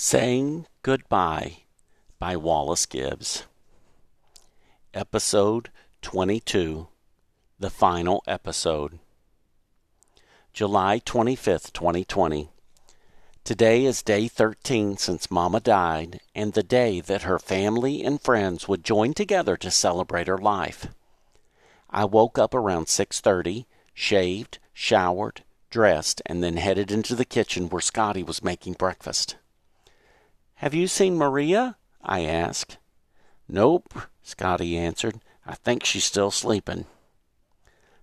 Saying Goodbye by Wallace Gibbs. Episode 22 The Final Episode. July 25th, 2020. Today is day 13 since Mama died, and the day that her family and friends would join together to celebrate her life. I woke up around 6:30, shaved, showered, dressed, and then headed into the kitchen where Scotty was making breakfast. Have you seen Maria? I asked. Nope, Scotty answered. I think she's still sleeping.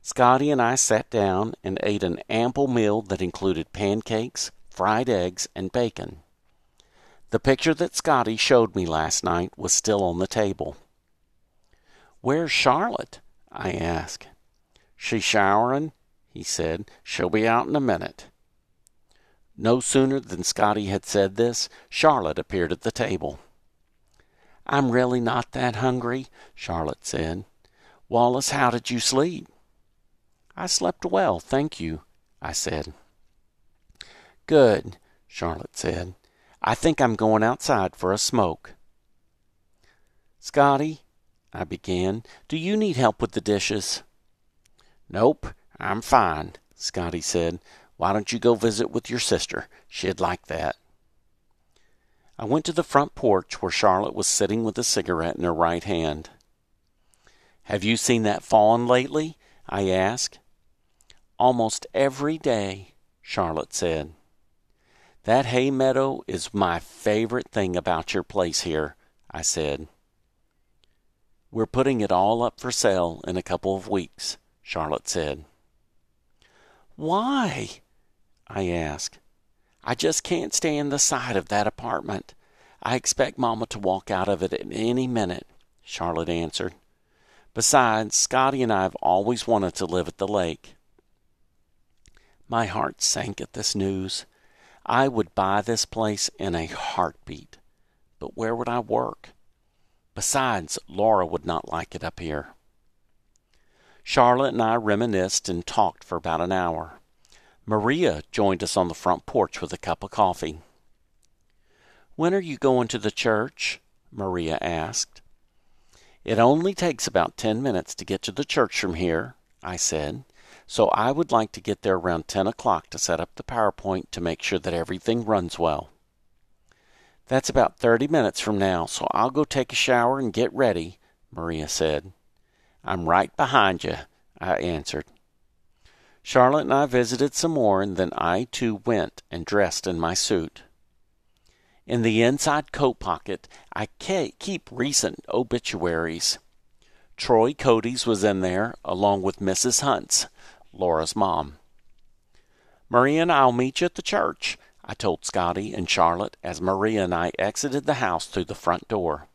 Scotty and I sat down and ate an ample meal that included pancakes, fried eggs, and bacon. The picture that Scotty showed me last night was still on the table. Where's Charlotte? I asked. She's showering, he said. She'll be out in a minute. No sooner than Scotty had said this, Charlotte appeared at the table. I'm really not that hungry, Charlotte said. Wallace, how did you sleep? I slept well, thank you, I said. Good, Charlotte said. I think I'm going outside for a smoke. Scotty, I began, do you need help with the dishes? Nope, I'm fine, Scotty said. Why don't you go visit with your sister? She'd like that. I went to the front porch where Charlotte was sitting with a cigarette in her right hand. Have you seen that fawn lately? I asked. Almost every day, Charlotte said. That hay meadow is my favorite thing about your place here, I said. We're putting it all up for sale in a couple of weeks, Charlotte said. Why? I asked. I just can't stand the sight of that apartment. I expect Mama to walk out of it at any minute, Charlotte answered. Besides, Scotty and I have always wanted to live at the lake. My heart sank at this news. I would buy this place in a heartbeat. But where would I work? Besides, Laura would not like it up here. Charlotte and I reminisced and talked for about an hour. Maria joined us on the front porch with a cup of coffee. When are you going to the church? Maria asked. It only takes about ten minutes to get to the church from here, I said, so I would like to get there around ten o'clock to set up the PowerPoint to make sure that everything runs well. That's about thirty minutes from now, so I'll go take a shower and get ready, Maria said. I'm right behind you, I answered. Charlotte and I visited some more, and then I too went and dressed in my suit. In the inside coat pocket, I keep recent obituaries. Troy Cody's was in there, along with Mrs. Hunt's, Laura's mom. Maria and I'll meet you at the church, I told Scotty and Charlotte as Maria and I exited the house through the front door.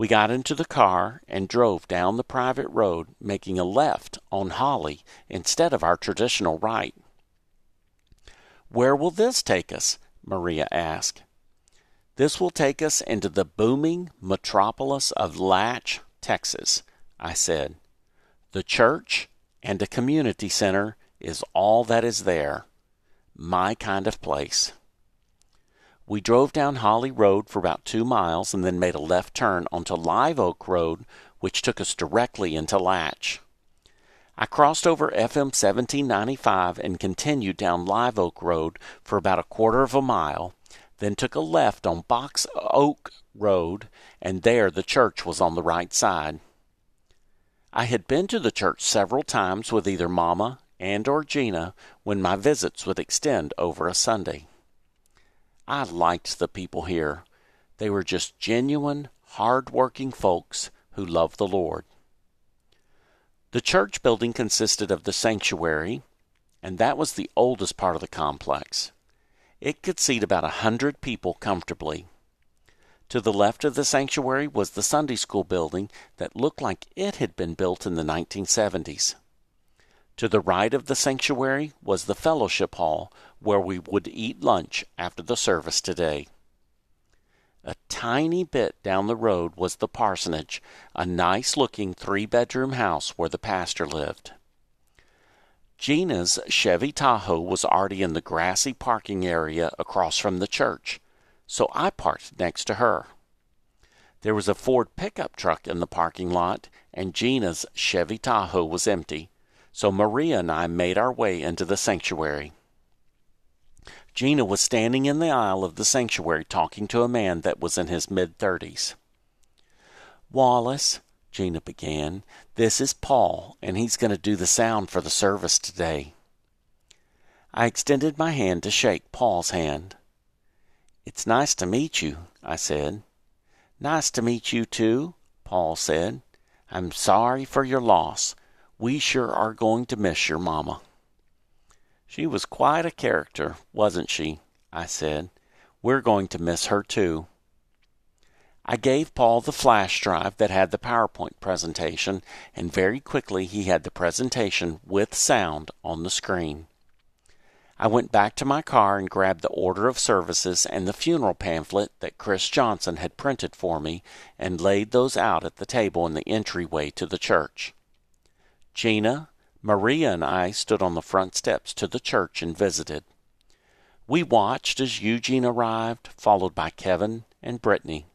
We got into the car and drove down the private road, making a left on Holly instead of our traditional right. Where will this take us? Maria asked. This will take us into the booming metropolis of Latch, Texas, I said. The church and a community center is all that is there. My kind of place. We drove down Holly Road for about two miles and then made a left turn onto Live Oak Road, which took us directly into Latch. I crossed over FM 1795 and continued down Live Oak Road for about a quarter of a mile, then took a left on Box Oak Road, and there the church was on the right side. I had been to the church several times with either Mama and or Gina when my visits would extend over a Sunday. I liked the people here. They were just genuine, hard working folks who loved the Lord. The church building consisted of the sanctuary, and that was the oldest part of the complex. It could seat about a hundred people comfortably. To the left of the sanctuary was the Sunday school building that looked like it had been built in the 1970s. To the right of the sanctuary was the fellowship hall where we would eat lunch after the service today. A tiny bit down the road was the parsonage, a nice looking three bedroom house where the pastor lived. Gina's Chevy Tahoe was already in the grassy parking area across from the church, so I parked next to her. There was a Ford pickup truck in the parking lot, and Gina's Chevy Tahoe was empty, so Maria and I made our way into the sanctuary. Gina was standing in the aisle of the sanctuary talking to a man that was in his mid thirties. Wallace, Gina began, this is Paul, and he's going to do the sound for the service today. I extended my hand to shake Paul's hand. It's nice to meet you, I said. Nice to meet you, too, Paul said. I'm sorry for your loss. We sure are going to miss your mamma. She was quite a character, wasn't she? I said. We're going to miss her, too. I gave Paul the flash drive that had the PowerPoint presentation, and very quickly he had the presentation with sound on the screen. I went back to my car and grabbed the order of services and the funeral pamphlet that Chris Johnson had printed for me and laid those out at the table in the entryway to the church. Gina, Maria, and I stood on the front steps to the church and visited. We watched as Eugene arrived, followed by Kevin and Brittany.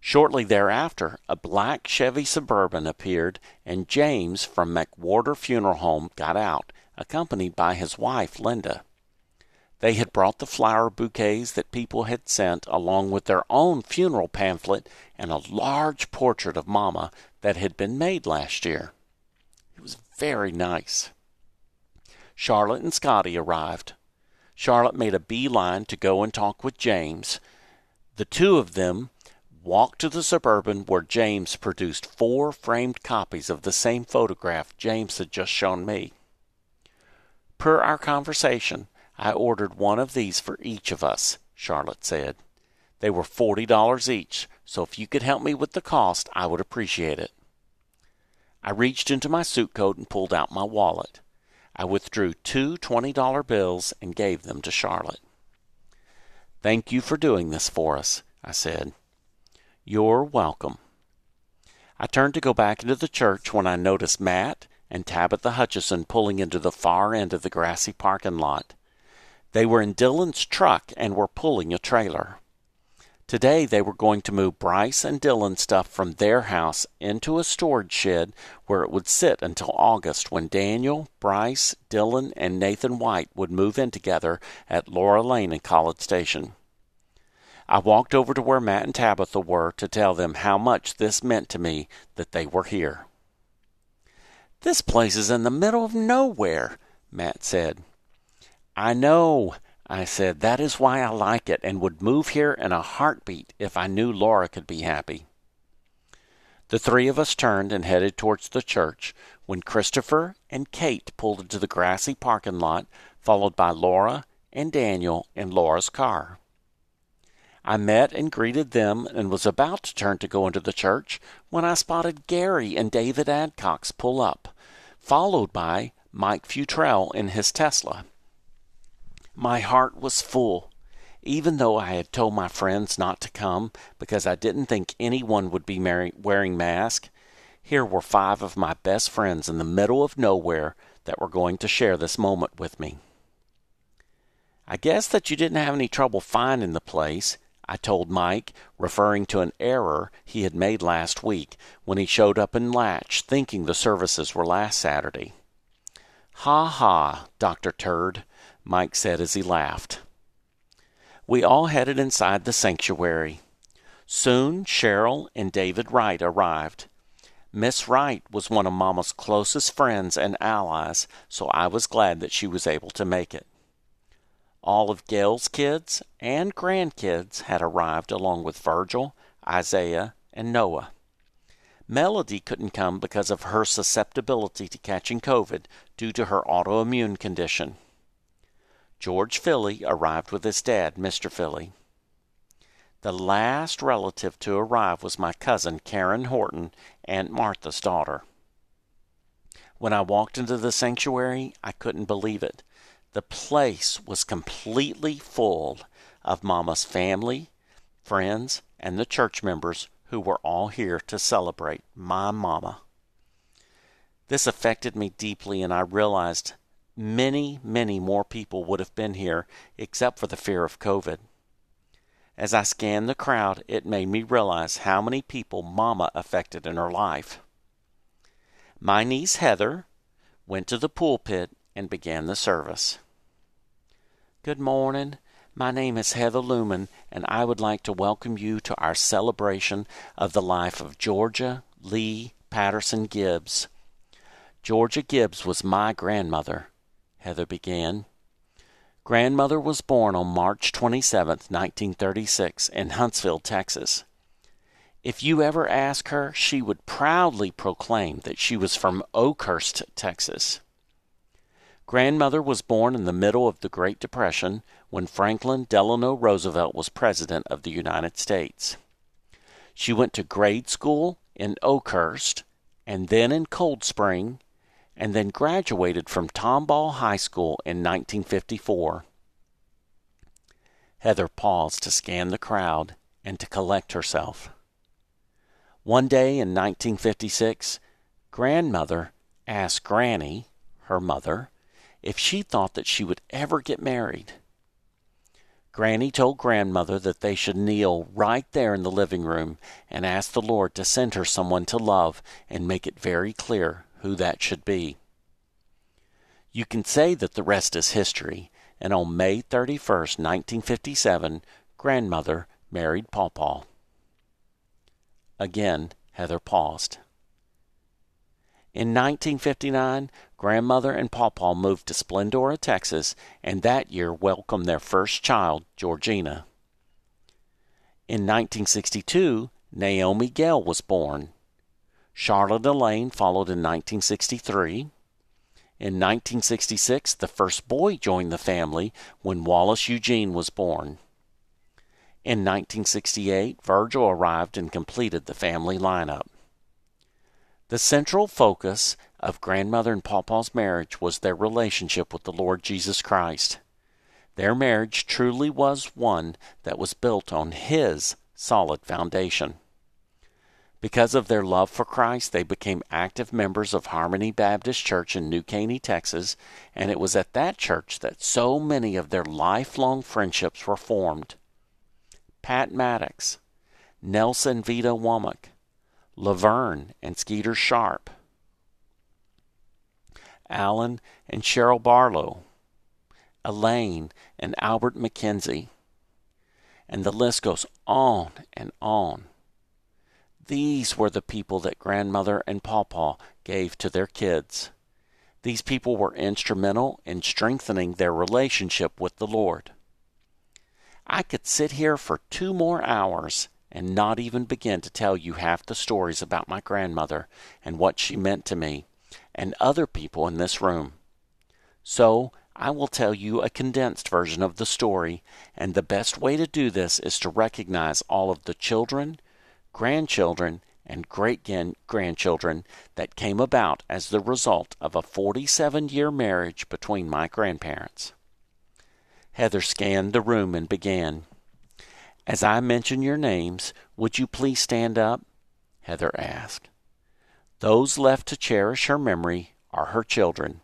Shortly thereafter, a black Chevy Suburban appeared, and James from McWhorter Funeral Home got out accompanied by his wife, Linda. They had brought the flower bouquets that people had sent, along with their own funeral pamphlet and a large portrait of Mama that had been made last year. Very nice. Charlotte and Scotty arrived. Charlotte made a beeline to go and talk with James. The two of them walked to the suburban where James produced four framed copies of the same photograph James had just shown me. Per our conversation, I ordered one of these for each of us, Charlotte said. They were forty dollars each, so if you could help me with the cost, I would appreciate it. I reached into my suit coat and pulled out my wallet. I withdrew two twenty dollar bills and gave them to Charlotte. Thank you for doing this for us, I said. You're welcome. I turned to go back into the church when I noticed Matt and Tabitha Hutchison pulling into the far end of the grassy parking lot. They were in Dylan's truck and were pulling a trailer. Today they were going to move Bryce and Dylan's stuff from their house into a storage shed where it would sit until August when Daniel, Bryce, Dylan, and Nathan White would move in together at Laura Lane in College Station. I walked over to where Matt and Tabitha were to tell them how much this meant to me that they were here. This place is in the middle of nowhere, Matt said. I know, I said. That is why I like it and would move here in a heartbeat if I knew Laura could be happy. The three of us turned and headed towards the church when Christopher and Kate pulled into the grassy parking lot, followed by Laura and Daniel in Laura's car. I met and greeted them and was about to turn to go into the church when I spotted Gary and David Adcox pull up, followed by Mike Futrell in his Tesla. My heart was full, even though I had told my friends not to come because I didn't think anyone would be wearing masks. Here were five of my best friends in the middle of nowhere that were going to share this moment with me. I guess that you didn't have any trouble finding the place, I told Mike, referring to an error he had made last week when he showed up in Latch thinking the services were last Saturday. Ha ha, Dr. Turd, Mike said as he laughed. We all headed inside the sanctuary. Soon Cheryl and David Wright arrived. Miss Wright was one of Mama's closest friends and allies, so I was glad that she was able to make it. All of Gail's kids and grandkids had arrived along with Virgil, Isaiah, and Noah. Melody couldn't come because of her susceptibility to catching COVID due to her autoimmune condition. George Philly arrived with his dad, Mr. Philly. The last relative to arrive was my cousin, Karen Horton, Aunt Martha's daughter. When I walked into the sanctuary, I couldn't believe it. The place was completely full of Mama's family, friends, and the church members who were all here to celebrate my Mama. This affected me deeply, and I realized many, many more people would have been here except for the fear of COVID. As I scanned the crowd, it made me realize how many people Mama affected in her life. My niece Heather went to the pulpit and began the service. Good morning. My name is Heather Lumen, and I would like to welcome you to our celebration of the life of Georgia Lee Patterson Gibbs. Georgia Gibbs was my grandmother, Heather began. Grandmother was born on March 27, 1936, in Huntsville, Texas. If you ever ask her, she would proudly proclaim that she was from Oakhurst, Texas. Grandmother was born in the middle of the Great Depression when Franklin Delano Roosevelt was President of the United States. She went to grade school in Oakhurst and then in Cold Spring and then graduated from Tomball High School in 1954. Heather paused to scan the crowd and to collect herself. One day in 1956, grandmother asked Granny, her mother, if she thought that she would ever get married. Granny told grandmother that they should kneel right there in the living room and ask the Lord to send her someone to love and make it very clear who that should be. You can say that the rest is history, and on May 31, 1957, grandmother married Paw Paw. Again, Heather paused. In 1959, grandmother and Paw Paw moved to Splendora, Texas, and that year welcomed their first child, Georgina. In 1962, Naomi Gale was born. Charlotte Elaine followed in 1963. In 1966, the first boy joined the family when Wallace Eugene was born. In 1968, Virgil arrived and completed the family lineup. The central focus of grandmother and Pawpaw's marriage was their relationship with the Lord Jesus Christ. Their marriage truly was one that was built on His solid foundation. Because of their love for Christ, they became active members of Harmony Baptist Church in New Caney, Texas, and it was at that church that so many of their lifelong friendships were formed. Pat Maddox, Nelson Vito Womack, Laverne and Skeeter Sharp, Alan and Cheryl Barlow, Elaine and Albert McKenzie, and the list goes on and on. These were the people that grandmother and pawpaw gave to their kids. These people were instrumental in strengthening their relationship with the Lord. I could sit here for two more hours and not even begin to tell you half the stories about my grandmother and what she meant to me and other people in this room. So, I will tell you a condensed version of the story, and the best way to do this is to recognize all of the children, grandchildren, and great grandchildren that came about as the result of a 47 year marriage between my grandparents. Heather scanned the room and began. As I mention your names, would you please stand up? Heather asked. Those left to cherish her memory are her children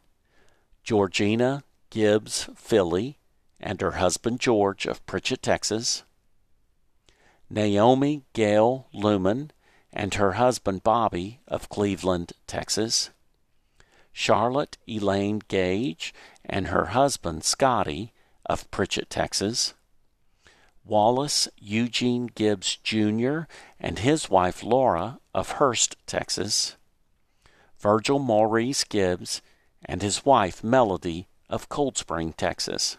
Georgina Gibbs Philly and her husband George of Pritchett, Texas. Naomi Gale Lumen and her husband Bobby of Cleveland, Texas. Charlotte Elaine Gage and her husband Scotty of Pritchett, Texas. Wallace Eugene Gibbs Jr. and his wife Laura of Hurst, Texas. Virgil Maurice Gibbs and his wife Melody of Cold Spring, Texas.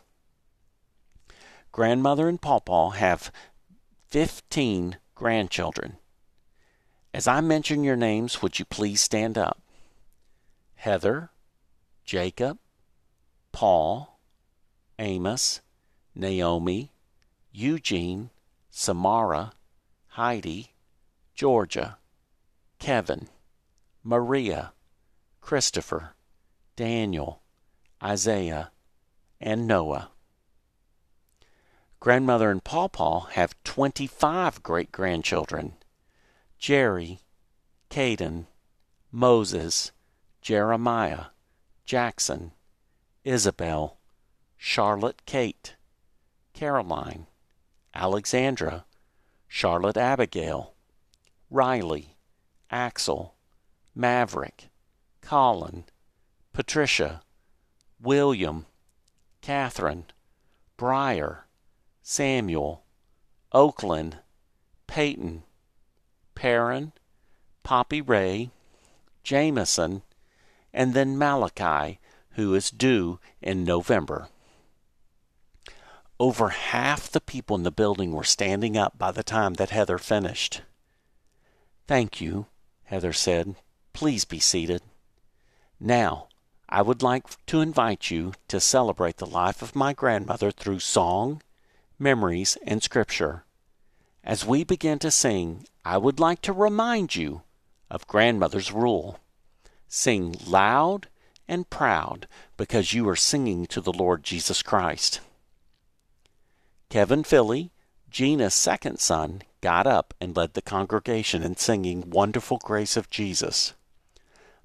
Grandmother and Pawpaw have 15 grandchildren. As I mention your names, would you please stand up? Heather, Jacob, Paul, Amos, Naomi, Eugene, Samara, Heidi, Georgia, Kevin, Maria, Christopher, Daniel, Isaiah, and Noah. Grandmother and Pawpaw have 25 great grandchildren Jerry, Caden, Moses, Jeremiah, Jackson, Isabel, Charlotte Kate, Caroline, Alexandra, Charlotte Abigail, Riley, Axel, Maverick, Colin, Patricia, William, Catherine, Briar, Samuel, Oakland, Peyton, Perrin, Poppy Ray, Jameson, and then Malachi, who is due in November. Over half the people in the building were standing up by the time that Heather finished. Thank you, Heather said. Please be seated. Now, I would like to invite you to celebrate the life of my grandmother through song, memories, and scripture. As we begin to sing, I would like to remind you of grandmother's rule. Sing loud and proud because you are singing to the Lord Jesus Christ. Kevin Philly, Gina's second son, got up and led the congregation in singing Wonderful Grace of Jesus.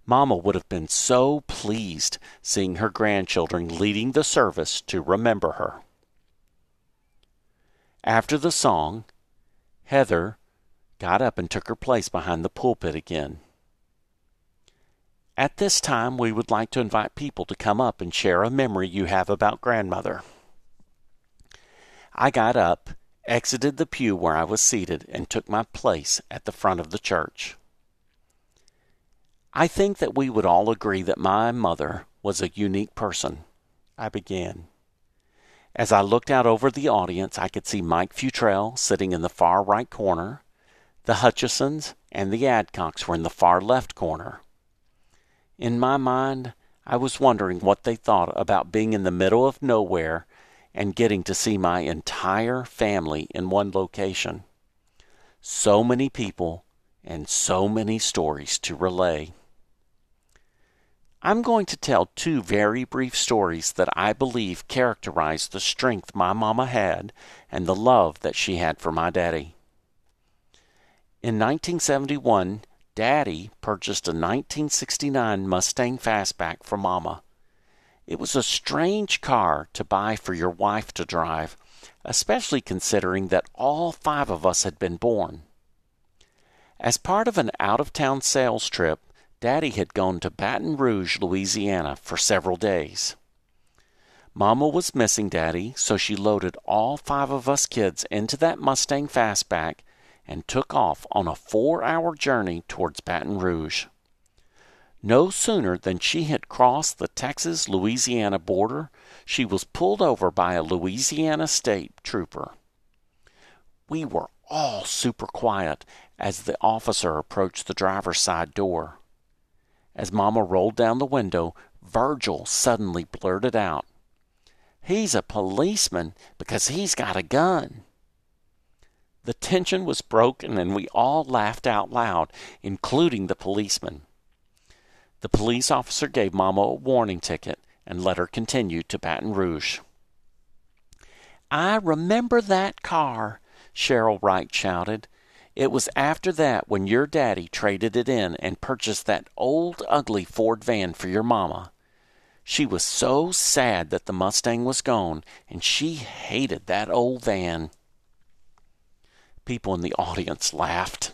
Mama would have been so pleased seeing her grandchildren leading the service to remember her. After the song, Heather got up and took her place behind the pulpit again. At this time, we would like to invite people to come up and share a memory you have about grandmother. I got up, exited the pew where I was seated, and took my place at the front of the church. I think that we would all agree that my mother was a unique person. I began. As I looked out over the audience, I could see Mike Futrell sitting in the far right corner. The Hutchisons and the Adcocks were in the far left corner. In my mind, I was wondering what they thought about being in the middle of nowhere and getting to see my entire family in one location. So many people and so many stories to relay. I'm going to tell two very brief stories that I believe characterize the strength my mama had and the love that she had for my daddy. In 1971, Daddy purchased a 1969 Mustang Fastback for Mama. It was a strange car to buy for your wife to drive, especially considering that all five of us had been born. As part of an out of town sales trip, Daddy had gone to Baton Rouge, Louisiana for several days. Mama was missing Daddy, so she loaded all five of us kids into that Mustang Fastback and took off on a four hour journey towards Baton Rouge. No sooner than she had crossed the Texas Louisiana border, she was pulled over by a Louisiana state trooper. We were all super quiet as the officer approached the driver's side door. As Mama rolled down the window, Virgil suddenly blurted out, He's a policeman because he's got a gun. The tension was broken and we all laughed out loud, including the policeman. The police officer gave Mama a warning ticket and let her continue to Baton Rouge. I remember that car, Cheryl Wright shouted. It was after that when your daddy traded it in and purchased that old ugly Ford van for your mama. She was so sad that the Mustang was gone, and she hated that old van. People in the audience laughed.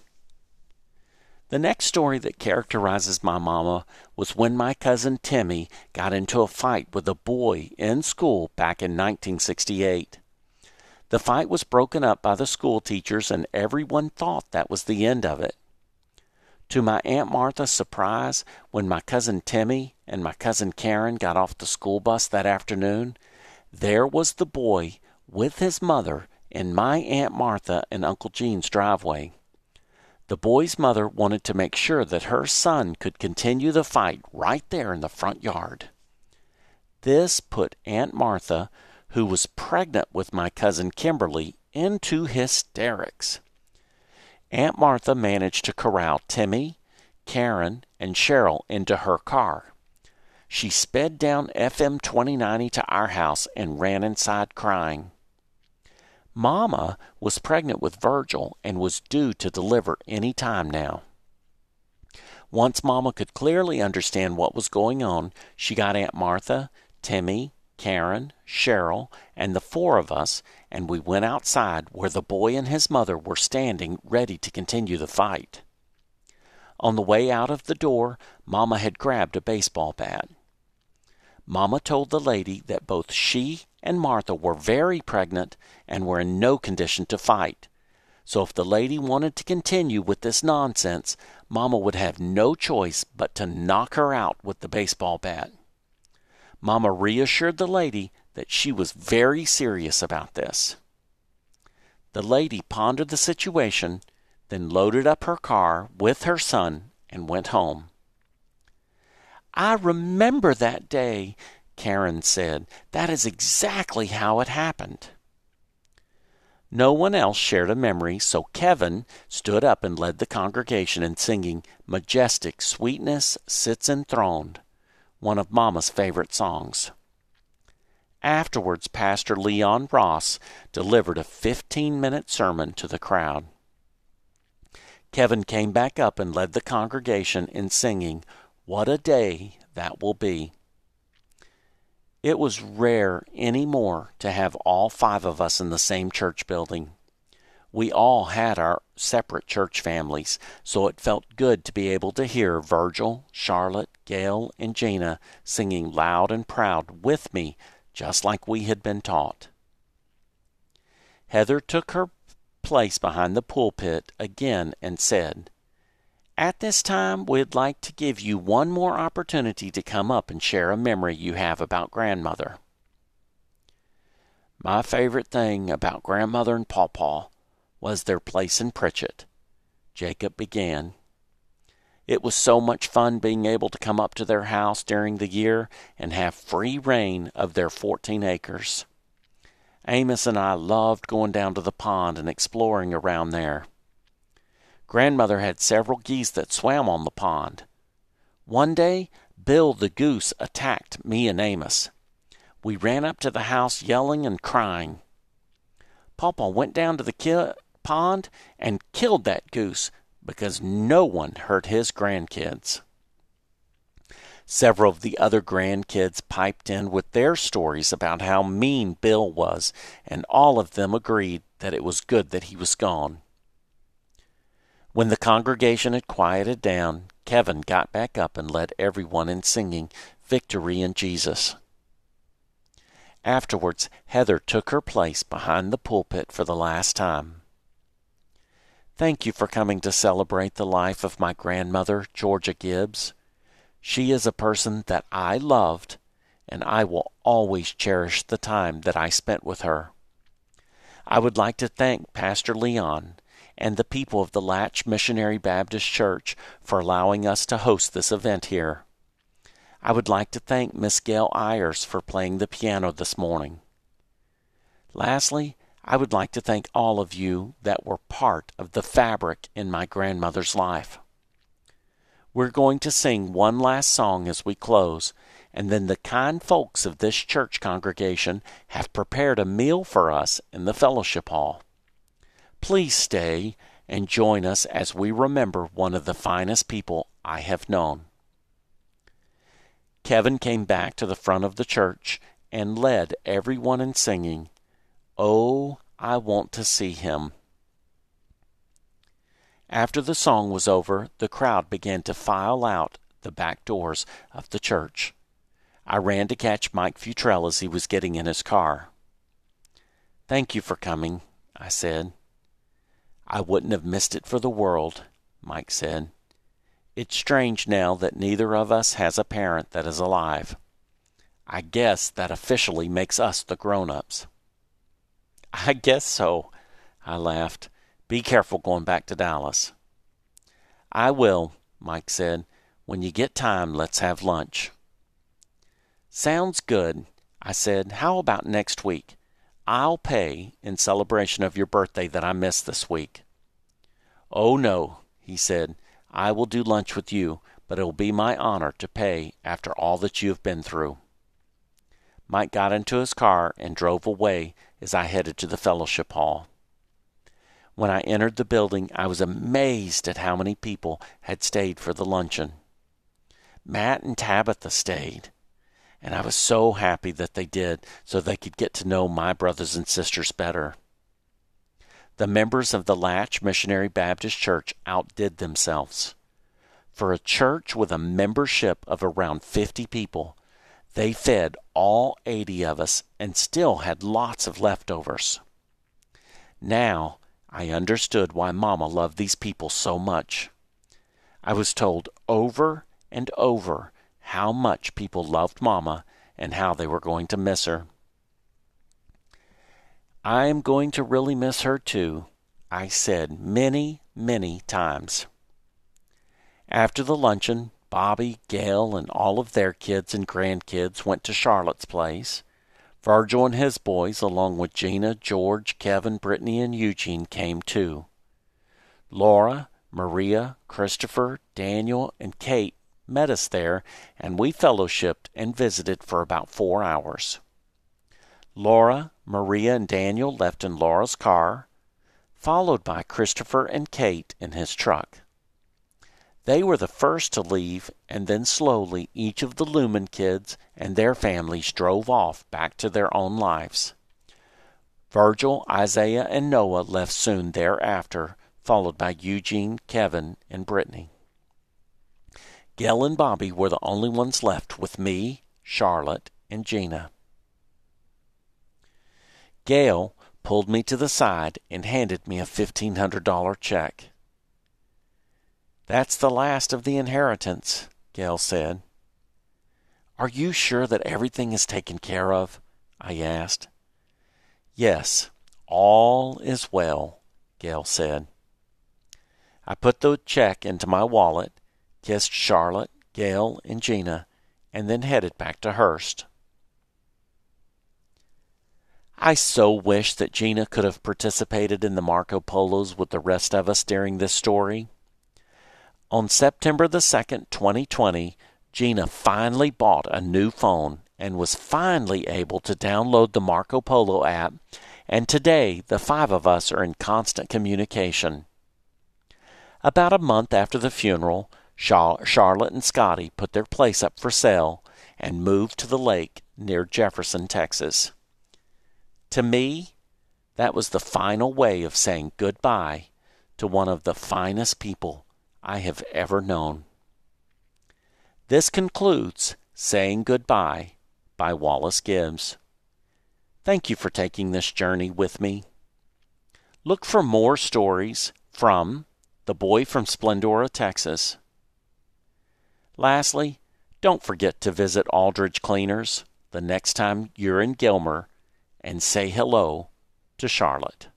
The next story that characterizes my mama was when my cousin Timmy got into a fight with a boy in school back in 1968. The fight was broken up by the school teachers, and everyone thought that was the end of it. To my Aunt Martha's surprise, when my cousin Timmy and my cousin Karen got off the school bus that afternoon, there was the boy with his mother in my Aunt Martha and Uncle Gene's driveway. The boy's mother wanted to make sure that her son could continue the fight right there in the front yard. This put Aunt Martha, who was pregnant with my cousin Kimberly, into hysterics. Aunt Martha managed to corral Timmy, Karen, and Cheryl into her car. She sped down FM 2090 to our house and ran inside crying. Mama was pregnant with Virgil and was due to deliver any time now. Once Mama could clearly understand what was going on, she got Aunt Martha, Timmy, Karen, Cheryl, and the four of us, and we went outside where the boy and his mother were standing ready to continue the fight. On the way out of the door, Mama had grabbed a baseball bat. Mama told the lady that both she and Martha were very pregnant and were in no condition to fight. So if the lady wanted to continue with this nonsense, Mama would have no choice but to knock her out with the baseball bat. Mama reassured the lady that she was very serious about this. The lady pondered the situation, then loaded up her car with her son and went home. I remember that day, Karen said. That is exactly how it happened. No one else shared a memory, so Kevin stood up and led the congregation in singing Majestic Sweetness Sits Enthroned, one of Mama's favorite songs. Afterwards, Pastor Leon Ross delivered a 15 minute sermon to the crowd. Kevin came back up and led the congregation in singing, What a Day That Will Be. It was rare any more to have all five of us in the same church building. We all had our separate church families, so it felt good to be able to hear Virgil, Charlotte, Gail, and Gina singing loud and proud with me, just like we had been taught. Heather took her place behind the pulpit again and said, At this time, we'd like to give you one more opportunity to come up and share a memory you have about grandmother. My favorite thing about grandmother and pawpaw was their place in Pritchett, Jacob began. It was so much fun being able to come up to their house during the year and have free rein of their fourteen acres. Amos and I loved going down to the pond and exploring around there. Grandmother had several geese that swam on the pond. One day, Bill the goose attacked me and Amos. We ran up to the house yelling and crying. Papa went down to the ki- pond and killed that goose because no one hurt his grandkids. Several of the other grandkids piped in with their stories about how mean Bill was, and all of them agreed that it was good that he was gone. When the congregation had quieted down, Kevin got back up and led everyone in singing Victory in Jesus. Afterwards, Heather took her place behind the pulpit for the last time. Thank you for coming to celebrate the life of my grandmother, Georgia Gibbs. She is a person that I loved, and I will always cherish the time that I spent with her. I would like to thank Pastor Leon and the people of the Latch Missionary Baptist Church for allowing us to host this event here. I would like to thank Miss Gail Ayers for playing the piano this morning. Lastly, I would like to thank all of you that were part of the fabric in my grandmother's life. We're going to sing one last song as we close, and then the kind folks of this church congregation have prepared a meal for us in the fellowship hall. Please stay and join us as we remember one of the finest people I have known. Kevin came back to the front of the church and led everyone in singing, Oh, I want to see him. After the song was over, the crowd began to file out the back doors of the church. I ran to catch Mike Futrell as he was getting in his car. Thank you for coming, I said. I wouldn't have missed it for the world, Mike said. It's strange now that neither of us has a parent that is alive. I guess that officially makes us the grown ups. I guess so, I laughed. Be careful going back to Dallas. I will, Mike said. When you get time, let's have lunch. Sounds good, I said. How about next week? I'll pay in celebration of your birthday that I missed this week. Oh, no, he said. I will do lunch with you, but it will be my honor to pay after all that you have been through. Mike got into his car and drove away as I headed to the fellowship hall. When I entered the building, I was amazed at how many people had stayed for the luncheon. Matt and Tabitha stayed. and I was so happy that they did so they could get to know my brothers and sisters better. The members of the Latch Missionary Baptist Church outdid themselves. For a church with a membership of around 50 people, they fed all 80 of us and still had lots of leftovers. Now I understood why Mama loved these people so much. I was told over and over how much people loved Mama and how they were going to miss her. I am going to really miss her too, I said many, many times. After the luncheon, Bobby, Gail, and all of their kids and grandkids went to Charlotte's place. Virgil and his boys, along with Gina, George, Kevin, Brittany, and Eugene, came too. Laura, Maria, Christopher, Daniel, and Kate met us there, and we fellowshipped and visited for about four hours. Laura, Maria, and Daniel left in Laura's car, followed by Christopher and Kate in his truck. They were the first to leave, and then slowly each of the Lumen kids and their families drove off back to their own lives. Virgil, Isaiah, and Noah left soon thereafter, followed by Eugene, Kevin, and Brittany. Gail and Bobby were the only ones left with me, Charlotte, and Gina. Gail pulled me to the side and handed me a $1,500 check. That's the last of the inheritance, Gail said. Are you sure that everything is taken care of? I asked. Yes, all is well, Gail said. I put the check into my wallet, kissed Charlotte, Gail, and Gina, and then headed back to Hurst. I so wish that Gina could have participated in the Marco Polos with the rest of us during this story. On September the 2nd, 2020, Gina finally bought a new phone and was finally able to download the Marco Polo app, and today the five of us are in constant communication. About a month after the funeral, Charlotte and Scotty put their place up for sale and moved to the lake near Jefferson, Texas. To me, that was the final way of saying goodbye to one of the finest people I have ever known. This concludes Saying Goodbye by Wallace Gibbs. Thank you for taking this journey with me. Look for more stories from The Boy from Splendora, Texas. Lastly, don't forget to visit Aldridge Cleaners the next time you're in Gilmer and say hello to Charlotte.